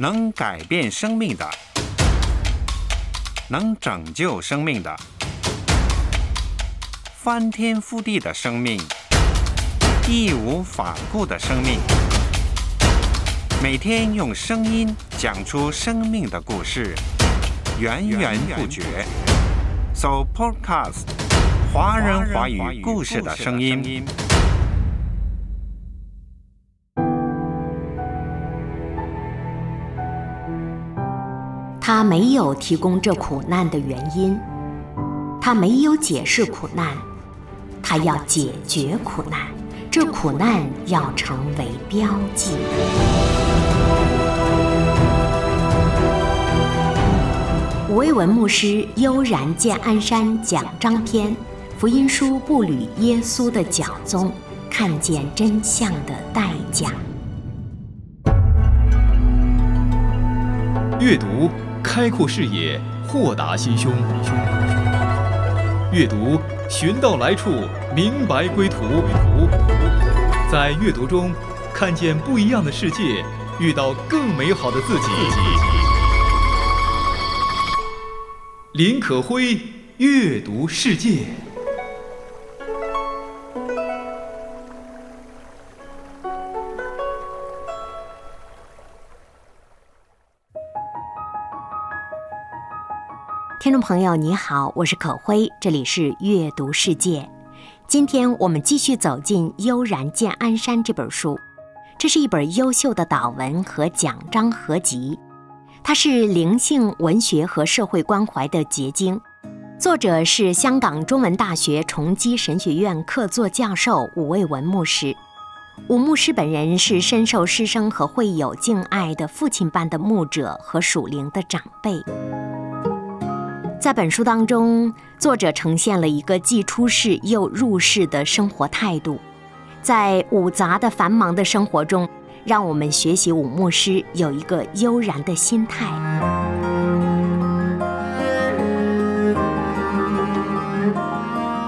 能改变生命的，能拯救生命的，翻天覆地的生命，义无反顾的生命。每天用声音讲出生命的故事，源源不绝。So Podcast，华人华语故事的声音。他没有提供这苦难的原因，他没有解释苦难，他要解决苦难，这苦难要成为标记。吴为文牧师悠然见鞍山讲章篇，福音书步履耶稣的脚踪，看见真相的代价。阅读开阔视野，豁达心胸。阅读寻到来处，明白归途。在阅读中看见不一样的世界，遇到更美好的自己。林可辉阅读世界。听众朋友，你好，我是可辉，这里是阅读世界。今天我们继续走进《悠然见鞍山》这本书，这是一本优秀的祷文和讲章合集。它是灵性文学和社会关怀的结晶，作者是香港中文大学崇基神学院客座教授武卫文牧师。武牧师本人是深受师生和会友敬爱的父亲般的牧者和属灵的长辈。在本书当中，作者呈现了一个既出世又入世的生活态度，在五杂的繁忙的生活中。让我们学习五牧师有一个悠然的心态。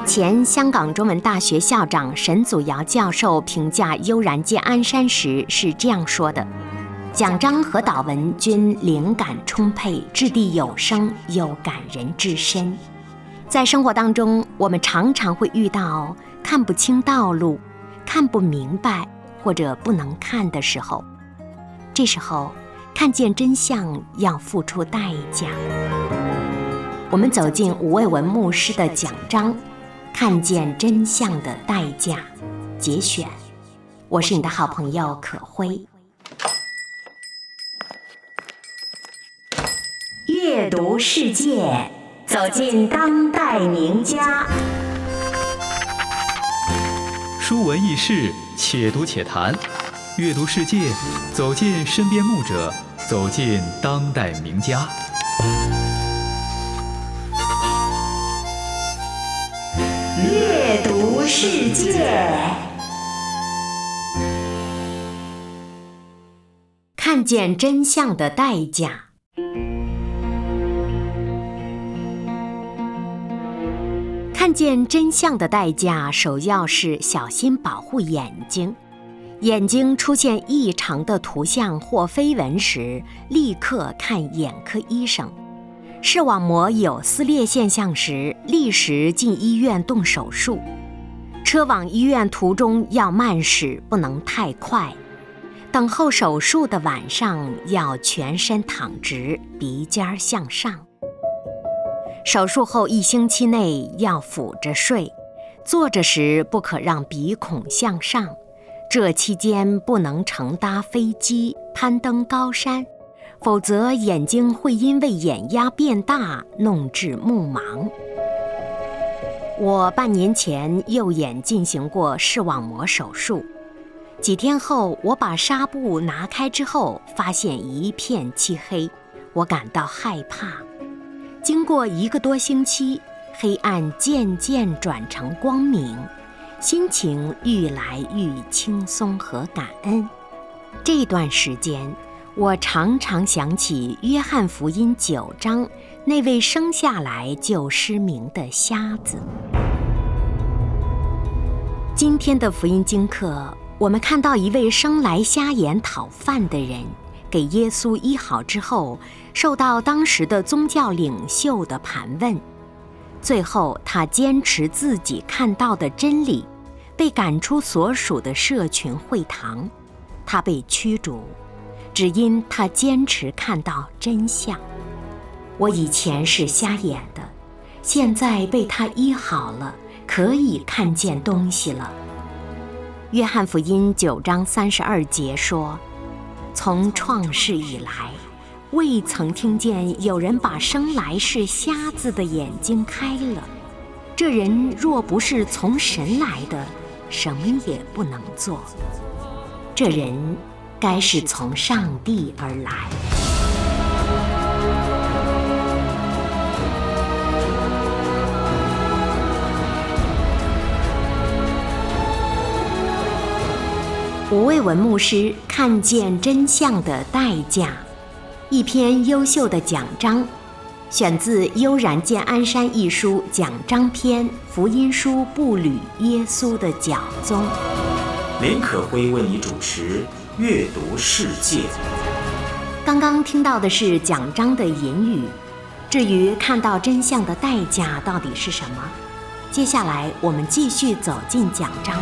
前香港中文大学校长沈祖尧教授评价《悠然见鞍山》时是这样说的：“奖章和祷文均灵感充沛，掷地有声，又感人至深。在生活当中，我们常常会遇到看不清道路，看不明白。”或者不能看的时候，这时候看见真相要付出代价。我们走进吴卫文牧师的讲章，《看见真相的代价》节选。我是你的好朋友可辉。阅读世界，走进当代名家。书文轶事。且读且谈，阅读世界，走进身边牧者，走进当代名家。阅读世界，看见真相的代价。看见真相的代价，首要是小心保护眼睛。眼睛出现异常的图像或飞蚊时，立刻看眼科医生。视网膜有撕裂现象时，立时进医院动手术。车往医院途中要慢驶，不能太快。等候手术的晚上要全身躺直，鼻尖向上。手术后一星期内要俯着睡，坐着时不可让鼻孔向上。这期间不能乘搭飞机、攀登高山，否则眼睛会因为眼压变大弄致目盲。我半年前右眼进行过视网膜手术，几天后我把纱布拿开之后，发现一片漆黑，我感到害怕。经过一个多星期，黑暗渐渐转成光明，心情愈来愈轻松和感恩。这段时间，我常常想起《约翰福音》九章那位生下来就失明的瞎子。今天的福音经课，我们看到一位生来瞎眼讨饭的人，给耶稣医好之后，受到当时的宗教领袖的盘问，最后他坚持自己看到的真理，被赶出所属的社群会堂，他被驱逐，只因他坚持看到真相。我以前是瞎眼的，现在被他医好了，可以看见东西了。约翰福音九章三十二节说：“从创世以来，未曾听见有人把生来是瞎子的眼睛开了。这人若不是从神来的，什么也不能做。这人该是从上帝而来。”吴卫文牧师看见真相的代价，一篇优秀的讲章，选自《悠然见安山》一书讲章篇，福音书步履耶稣的脚踪。林可辉为你主持阅读世界。刚刚听到的是讲章的引语，至于看到真相的代价到底是什么，接下来我们继续走进讲章。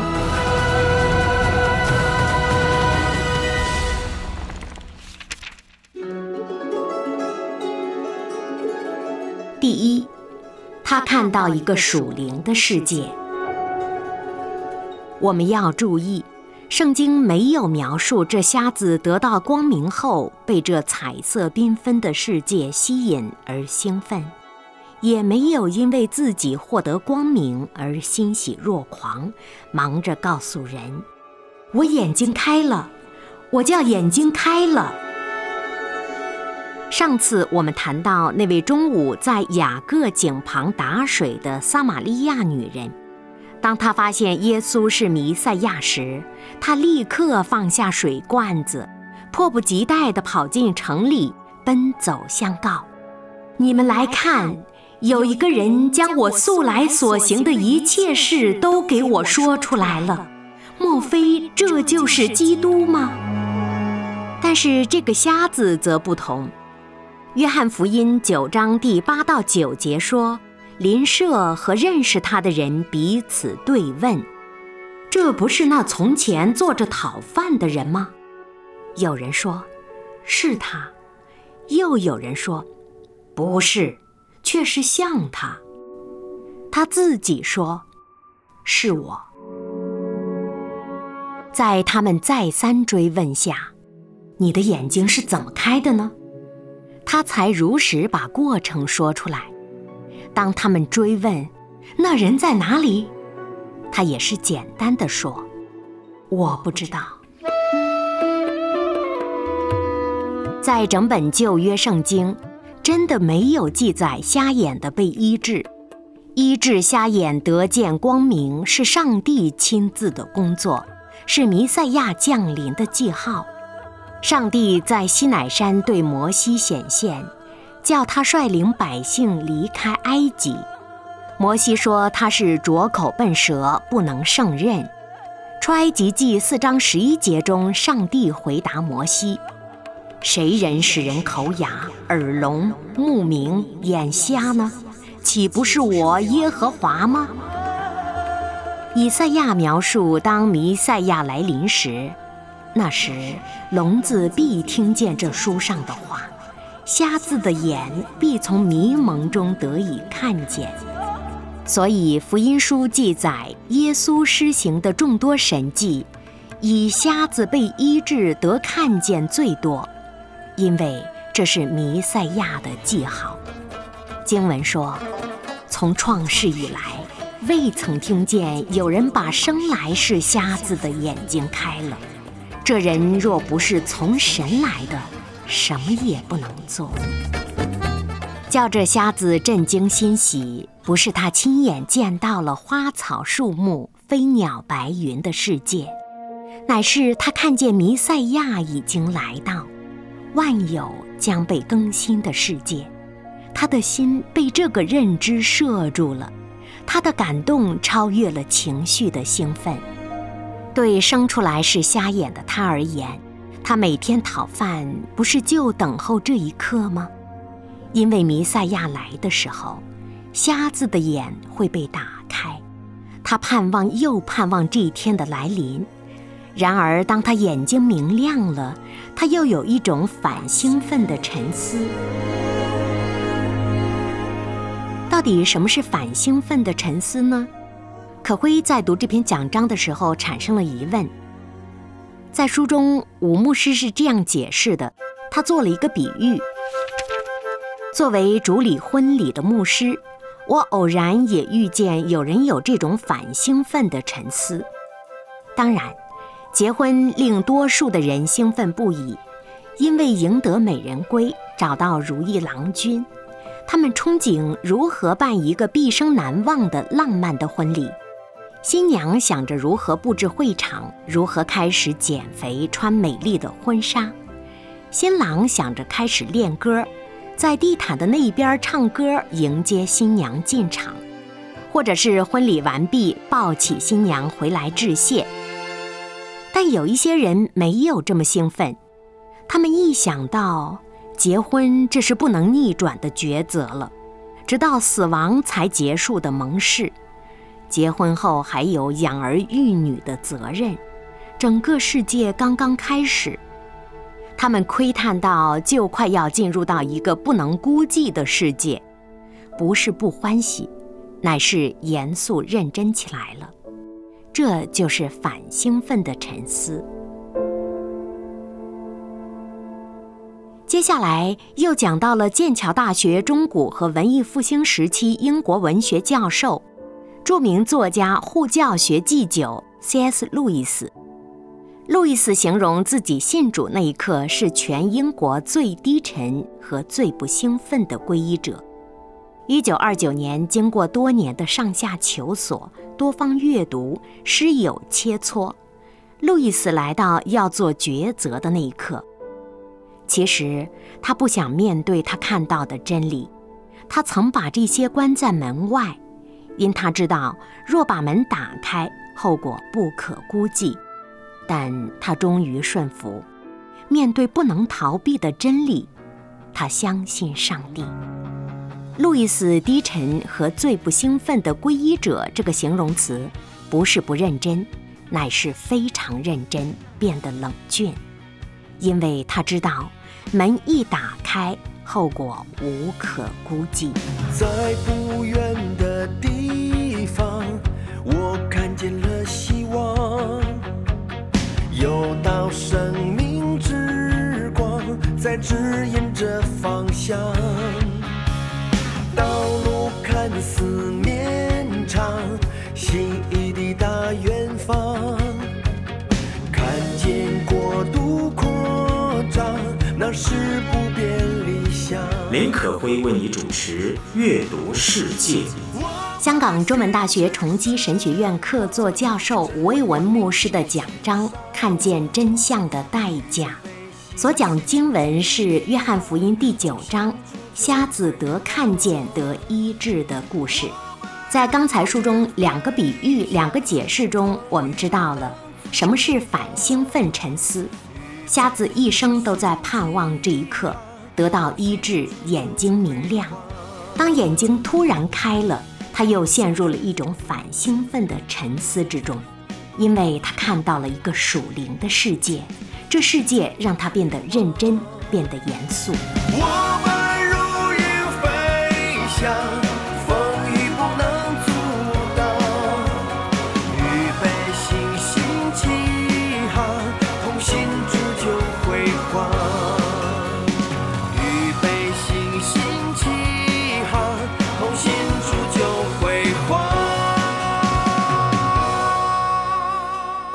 第一，他看到一个属灵的世界。我们要注意，圣经没有描述这瞎子得到光明后被这彩色缤纷的世界吸引而兴奋，也没有因为自己获得光明而欣喜若狂，忙着告诉人：“我眼睛开了，我叫眼睛开了。”上次我们谈到那位中午在雅各井旁打水的撒玛利亚女人，当她发现耶稣是弥赛亚时，她立刻放下水罐子，迫不及待地跑进城里，奔走相告：“你们来看，有一个人将我素来所行的一切事都给我说出来了，莫非这就是基督吗？”但是这个瞎子则不同。约翰福音九章第八到九节说，邻舍和认识他的人彼此对问：“这不是那从前坐着讨饭的人吗？”有人说：“是他。”又有人说：“不是，却是像他。”他自己说：“是我。”在他们再三追问下，你的眼睛是怎么开的呢？他才如实把过程说出来。当他们追问那人在哪里，他也是简单的说：“我不知道。”在整本旧约圣经，真的没有记载瞎眼的被医治。医治瞎眼得见光明，是上帝亲自的工作，是弥赛亚降临的记号。上帝在西乃山对摩西显现，叫他率领百姓离开埃及。摩西说他是拙口笨舌，不能胜任。出埃及记四章十一节中，上帝回答摩西：“谁人使人口哑、耳聋、目明、眼瞎呢？岂不是我耶和华吗？”以赛亚描述当弥赛亚来临时。那时，聋子必听见这书上的话，瞎子的眼必从迷蒙中得以看见。所以，福音书记载耶稣施行的众多神迹，以瞎子被医治得看见最多，因为这是弥赛亚的记号。经文说：“从创世以来，未曾听见有人把生来是瞎子的眼睛开了。”这人若不是从神来的，什么也不能做。叫这瞎子震惊欣喜，不是他亲眼见到了花草树木、飞鸟白云的世界，乃是他看见弥赛亚已经来到，万有将被更新的世界。他的心被这个认知摄住了，他的感动超越了情绪的兴奋。对生出来是瞎眼的他而言，他每天讨饭，不是就等候这一刻吗？因为弥赛亚来的时候，瞎子的眼会被打开。他盼望又盼望这一天的来临。然而，当他眼睛明亮了，他又有一种反兴奋的沉思。到底什么是反兴奋的沉思呢？可辉在读这篇讲章的时候产生了疑问。在书中，武牧师是这样解释的：他做了一个比喻。作为主理婚礼的牧师，我偶然也遇见有人有这种反兴奋的沉思。当然，结婚令多数的人兴奋不已，因为赢得美人归，找到如意郎君，他们憧憬如何办一个毕生难忘的浪漫的婚礼。新娘想着如何布置会场，如何开始减肥、穿美丽的婚纱；新郎想着开始练歌，在地毯的那一边唱歌迎接新娘进场，或者是婚礼完毕抱起新娘回来致谢。但有一些人没有这么兴奋，他们一想到结婚，这是不能逆转的抉择了，直到死亡才结束的盟誓。结婚后还有养儿育女的责任，整个世界刚刚开始，他们窥探到就快要进入到一个不能估计的世界，不是不欢喜，乃是严肃认真起来了。这就是反兴奋的沉思。接下来又讲到了剑桥大学中古和文艺复兴时期英国文学教授。著名作家、护教学祭酒 C.S. 路易斯。路易斯形容自己信主那一刻是全英国最低沉和最不兴奋的皈依者。一九二九年，经过多年的上下求索、多方阅读、师友切磋，路易斯来到要做抉择的那一刻。其实他不想面对他看到的真理，他曾把这些关在门外。因他知道，若把门打开，后果不可估计，但他终于顺服，面对不能逃避的真理，他相信上帝。路易斯低沉和最不兴奋的皈依者这个形容词，不是不认真，乃是非常认真，变得冷峻，因为他知道，门一打开。后果无可估计。在不远见了希望，有道生命之光在指引着方向。道路看似绵长，心仪的大远方，看见国度扩张，那是不变理想。林可辉为你主持《阅读世界》。香港中文大学崇基神学院客座教授吴卫文牧师的讲章《看见真相的代价》，所讲经文是《约翰福音》第九章“瞎子得看见得医治”的故事。在刚才书中两个比喻、两个解释中，我们知道了什么是反兴奋沉思。瞎子一生都在盼望这一刻。得到医治，眼睛明亮。当眼睛突然开了，他又陷入了一种反兴奋的沉思之中，因为他看到了一个属灵的世界，这世界让他变得认真，变得严肃。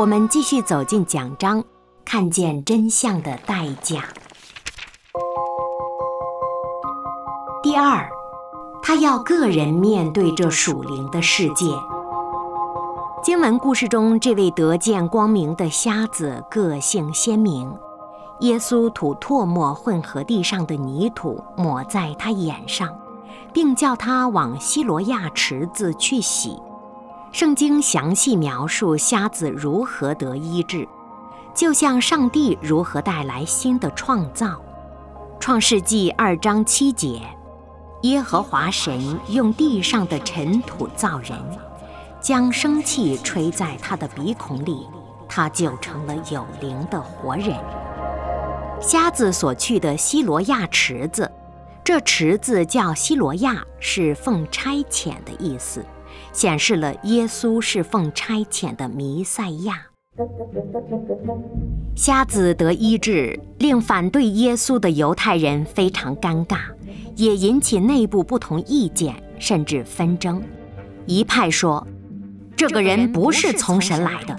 我们继续走进讲章，看见真相的代价。第二，他要个人面对这属灵的世界。经文故事中，这位得见光明的瞎子个性鲜明。耶稣吐唾沫混合地上的泥土抹在他眼上，并叫他往西罗亚池子去洗。圣经详细描述瞎子如何得医治，就像上帝如何带来新的创造。创世纪二章七节，耶和华神用地上的尘土造人，将生气吹在他的鼻孔里，他就成了有灵的活人。瞎子所去的西罗亚池子，这池子叫西罗亚，是奉差遣的意思，显示了耶稣是奉差遣的弥赛亚。瞎子得医治，令反对耶稣的犹太人非常尴尬，也引起内部不同意见，甚至纷争。一派说，这个人不是从神来的，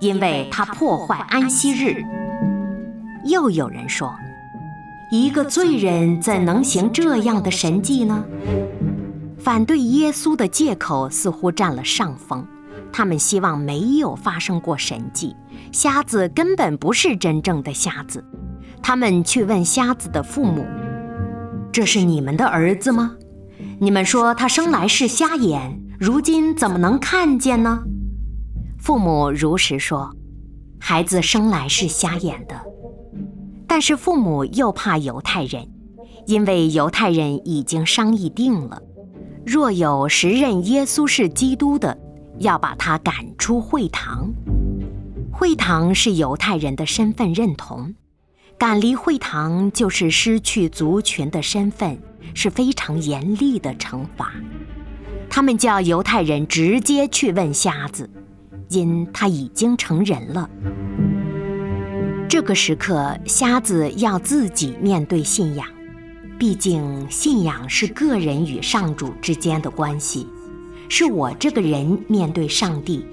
因为他破坏安息日；又有人说，一个罪人怎能行这样的神迹呢？反对耶稣的借口似乎占了上风。他们希望没有发生过神迹，瞎子根本不是真正的瞎子。他们去问瞎子的父母：“这是你们的儿子吗？你们说他生来是瞎眼，如今怎么能看见呢？”父母如实说：“孩子生来是瞎眼的。”但是父母又怕犹太人，因为犹太人已经商议定了，若有时认耶稣是基督的。要把他赶出会堂。会堂是犹太人的身份认同，赶离会堂就是失去族群的身份，是非常严厉的惩罚。他们叫犹太人直接去问瞎子，因他已经成人了。这个时刻，瞎子要自己面对信仰，毕竟信仰是个人与上主之间的关系。是我这个人面对上帝，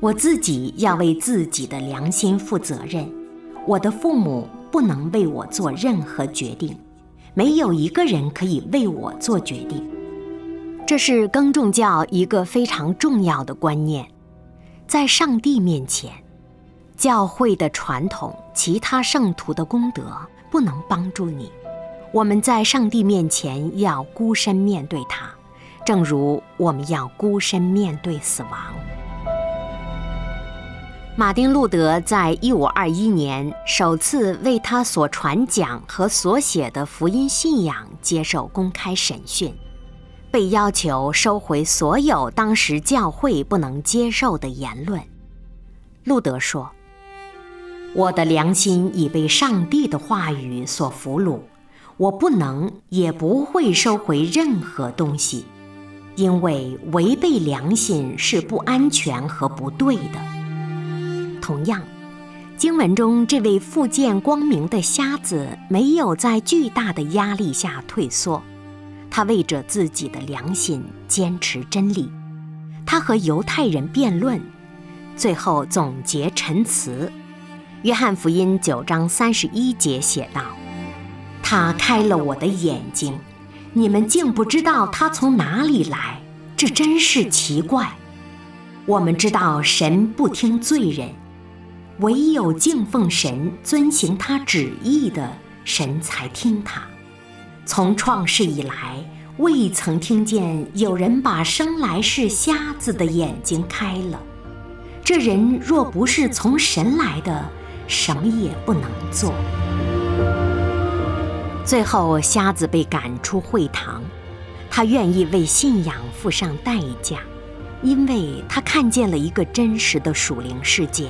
我自己要为自己的良心负责任。我的父母不能为我做任何决定，没有一个人可以为我做决定。这是耕种教一个非常重要的观念，在上帝面前，教会的传统、其他圣徒的功德不能帮助你。我们在上帝面前要孤身面对他。正如我们要孤身面对死亡。马丁·路德在一五二一年首次为他所传讲和所写的福音信仰接受公开审讯，被要求收回所有当时教会不能接受的言论。路德说：“我的良心已被上帝的话语所俘虏，我不能也不会收回任何东西。”因为违背良心是不安全和不对的。同样，经文中这位复见光明的瞎子没有在巨大的压力下退缩，他为着自己的良心坚持真理。他和犹太人辩论，最后总结陈词。约翰福音九章三十一节写道：“他开了我的眼睛。”你们竟不知道他从哪里来，这真是奇怪。我们知道神不听罪人，唯有敬奉神、遵行他旨意的神才听他。从创世以来，未曾听见有人把生来是瞎子的眼睛开了。这人若不是从神来的，什么也不能做。最后，瞎子被赶出会堂，他愿意为信仰付上代价，因为他看见了一个真实的属灵世界，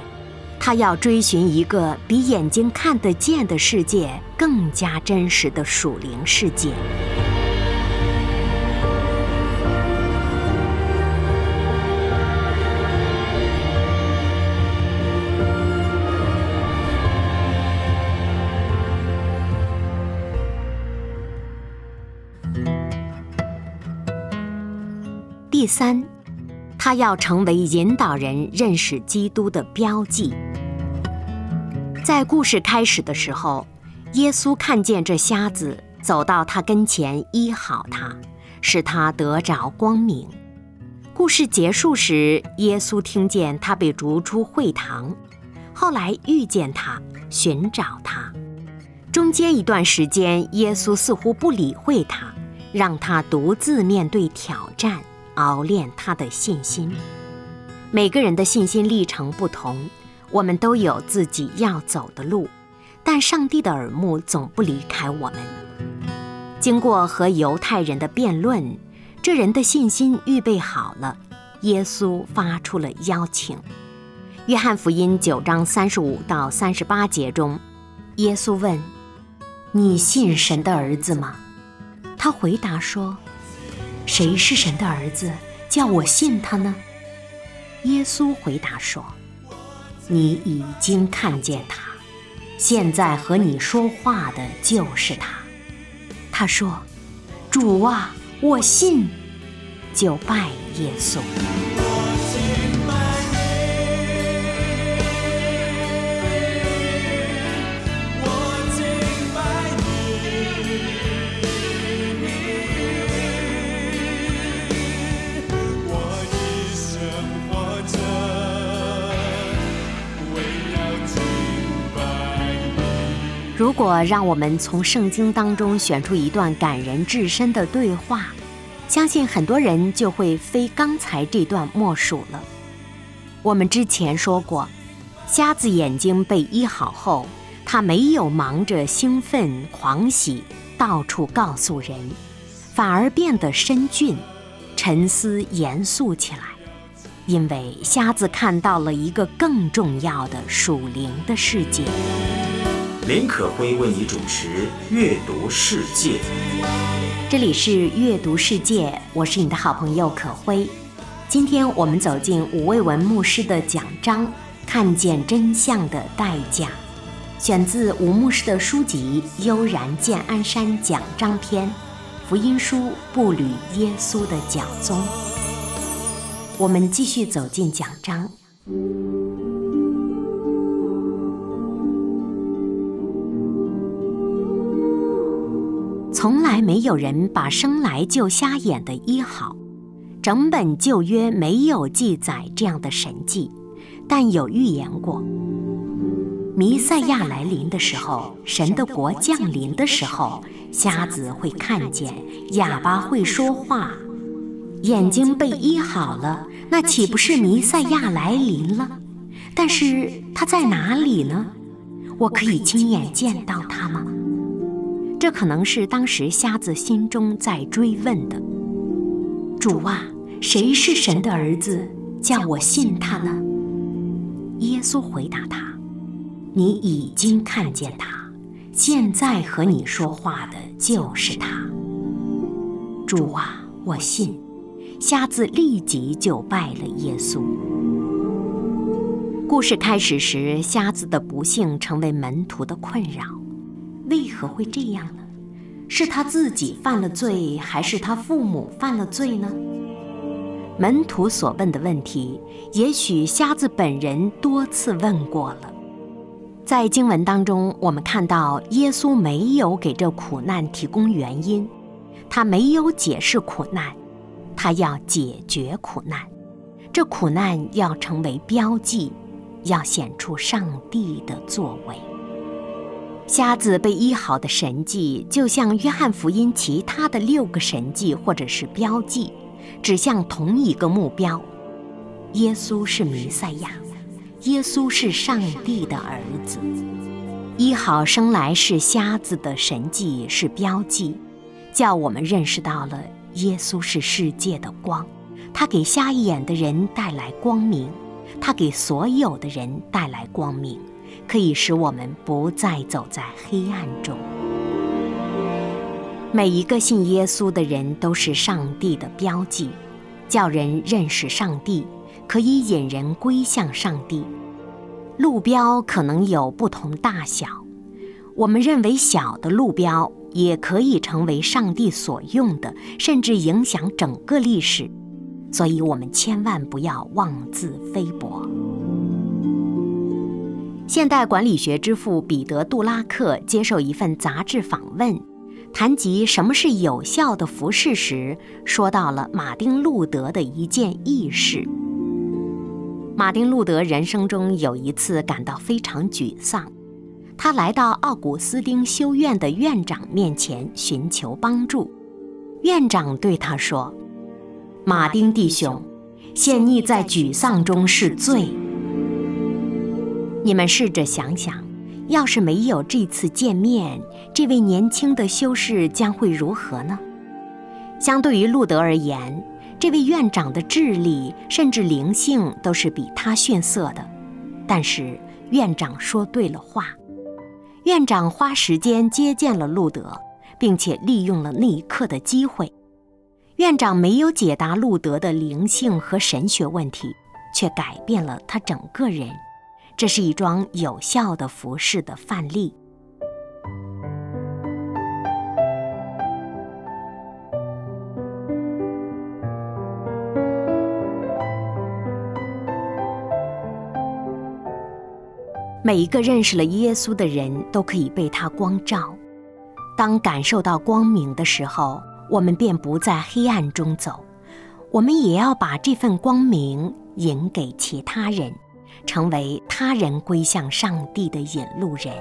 他要追寻一个比眼睛看得见的世界更加真实的属灵世界。第三，他要成为引导人认识基督的标记。在故事开始的时候，耶稣看见这瞎子走到他跟前医好他，使他得着光明。故事结束时，耶稣听见他被逐出会堂，后来遇见他，寻找他。中间一段时间，耶稣似乎不理会他，让他独自面对挑战。熬练他的信心。每个人的信心历程不同，我们都有自己要走的路，但上帝的耳目总不离开我们。经过和犹太人的辩论，这人的信心预备好了，耶稣发出了邀请。约翰福音九章三十五到三十八节中，耶稣问：“你信神的儿子吗？”他回答说：“谁是神的儿子，叫我信他呢？”耶稣回答说。你已经看见他，现在和你说话的就是他。他说：“主啊，我信。”就拜耶稣。如果让我们从圣经当中选出一段感人至深的对话，相信很多人就会非刚才这段莫属了。我们之前说过，瞎子眼睛被医好后，他没有忙着兴奋狂喜，到处告诉人，反而变得深峻、沉思严肃起来，因为瞎子看到了一个更重要的属灵的世界。林可辉为你主持《阅读世界》，这里是《阅读世界》，我是你的好朋友可辉。今天我们走进吴卫文牧师的讲章，《看见真相的代价》，选自吴牧师的书籍《悠然见安山讲章篇》，福音书步履耶稣的脚踪。我们继续走进讲章。来没有人把生来就瞎眼的医好，整本旧约没有记载这样的神迹，但有预言过：弥赛亚来临的时候，神的国降临的时候，瞎子会看见，哑巴会说话，眼睛被医好了，那岂不是弥赛亚来临了？但是他在哪里呢？我可以亲眼见到他吗？这可能是当时瞎子心中在追问的：“主啊，谁是神的儿子，叫我信他呢？”耶稣回答他：“你已经看见他，现在和你说话的就是他。”主啊，我信。瞎子立即就拜了耶稣。故事开始时，瞎子的不幸成为门徒的困扰。为何会这样呢？是他自己犯了罪，还是他父母犯了罪呢？门徒所问的问题，也许瞎子本人多次问过了。在经文当中，我们看到耶稣没有给这苦难提供原因，他没有解释苦难，他要解决苦难。这苦难要成为标记，要显出上帝的作为。瞎子被医好的神迹，就像约翰福音其他的六个神迹或者是标记，指向同一个目标：耶稣是弥赛亚，耶稣是上帝的儿子。医好生来是瞎子的神迹是标记，叫我们认识到了耶稣是世界的光，他给瞎眼的人带来光明，他给所有的人带来光明。可以使我们不再走在黑暗中。每一个信耶稣的人都是上帝的标记，叫人认识上帝，可以引人归向上帝。路标可能有不同大小，我们认为小的路标也可以成为上帝所用的，甚至影响整个历史。所以，我们千万不要妄自菲薄。现代管理学之父彼得·杜拉克接受一份杂志访问，谈及什么是有效的服饰时，说到了马丁·路德的一件轶事。马丁·路德人生中有一次感到非常沮丧，他来到奥古斯丁修院的院长面前寻求帮助。院长对他说：“马丁弟兄，陷溺在沮丧中是罪。”你们试着想想，要是没有这次见面，这位年轻的修士将会如何呢？相对于路德而言，这位院长的智力甚至灵性都是比他逊色的。但是院长说对了话，院长花时间接见了路德，并且利用了那一刻的机会。院长没有解答路德的灵性和神学问题，却改变了他整个人。这是一桩有效的服饰的范例。每一个认识了耶稣的人都可以被他光照。当感受到光明的时候，我们便不在黑暗中走。我们也要把这份光明引给其他人，成为他人归向上帝的引路人。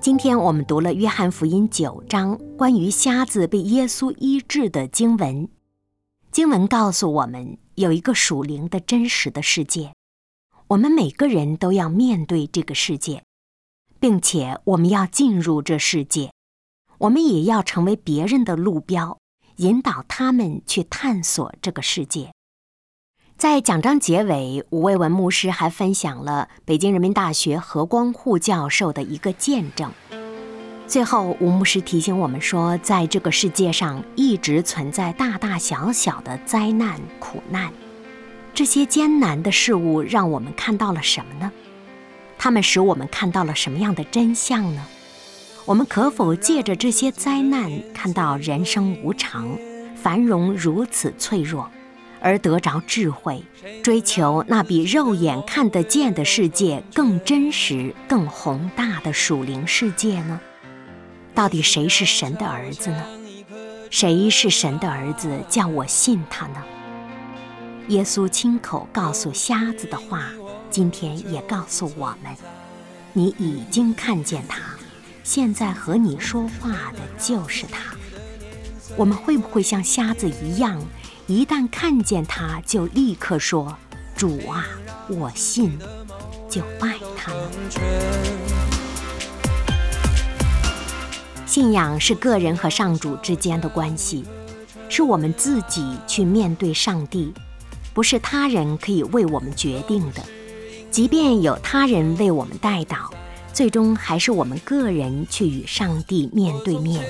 今天我们读了约翰福音九章关于瞎子被耶稣医治的经文。经文告诉我们。有一个属灵的真实的世界，我们每个人都要面对这个世界，并且我们要进入这世界，我们也要成为别人的路标，引导他们去探索这个世界。在讲章结尾，吴卫文牧师还分享了北京人民大学何光户教授的一个见证。最后，吴牧师提醒我们说，在这个世界上一直存在大大小小的灾难、苦难。这些艰难的事物让我们看到了什么呢？它们使我们看到了什么样的真相呢？我们可否借着这些灾难，看到人生无常，繁荣如此脆弱，而得着智慧，追求那比肉眼看得见的世界更真实、更宏大的属灵世界呢？到底谁是神的儿子呢？谁是神的儿子？叫我信他呢？耶稣亲口告诉瞎子的话，今天也告诉我们：你已经看见他，现在和你说话的就是他。我们会不会像瞎子一样，一旦看见他就立刻说：“主啊，我信，就爱他呢？”信仰是个人和上主之间的关系，是我们自己去面对上帝，不是他人可以为我们决定的。即便有他人为我们带导，最终还是我们个人去与上帝面对面。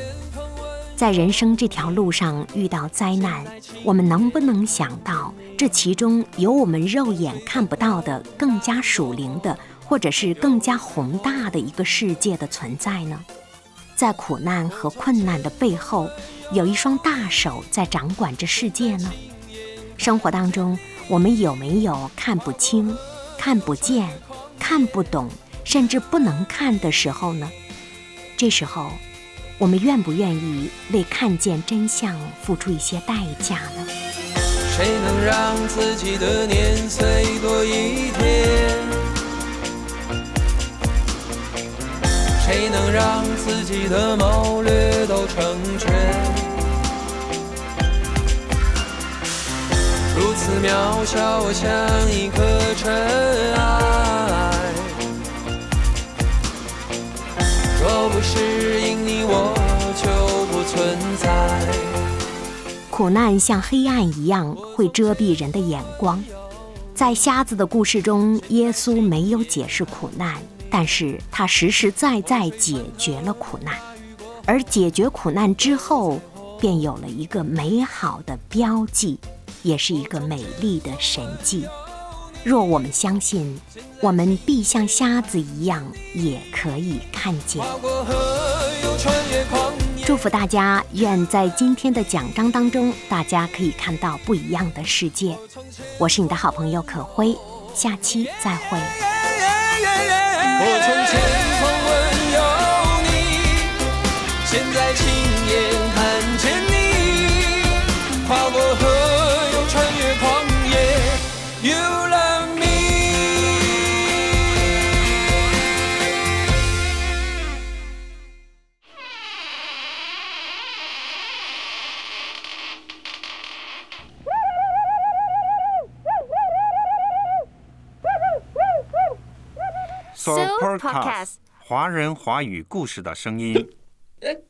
在人生这条路上遇到灾难，我们能不能想到这其中有我们肉眼看不到的更加属灵的，或者是更加宏大的一个世界的存在呢？在苦难和困难的背后，有一双大手在掌管着世界呢。生活当中，我们有没有看不清、看不见、看不懂，甚至不能看的时候呢？这时候，我们愿不愿意为看见真相付出一些代价呢？谁能让自己的年岁多一天？谁能让自己的谋略都成全？如此渺小，我像一颗尘埃。若不是因你，我就不存在。苦难像黑暗一样，会遮蔽人的眼光。在瞎子的故事中，耶稣没有解释苦难。但是他实实在在解决了苦难，而解决苦难之后，便有了一个美好的标记，也是一个美丽的神迹。若我们相信，我们必像瞎子一样，也可以看见。祝福大家，愿在今天的讲章当中，大家可以看到不一样的世界。我是你的好朋友可辉，下期再会。我从前曾问有你，现在亲 Podcast，华人华语故事的声音。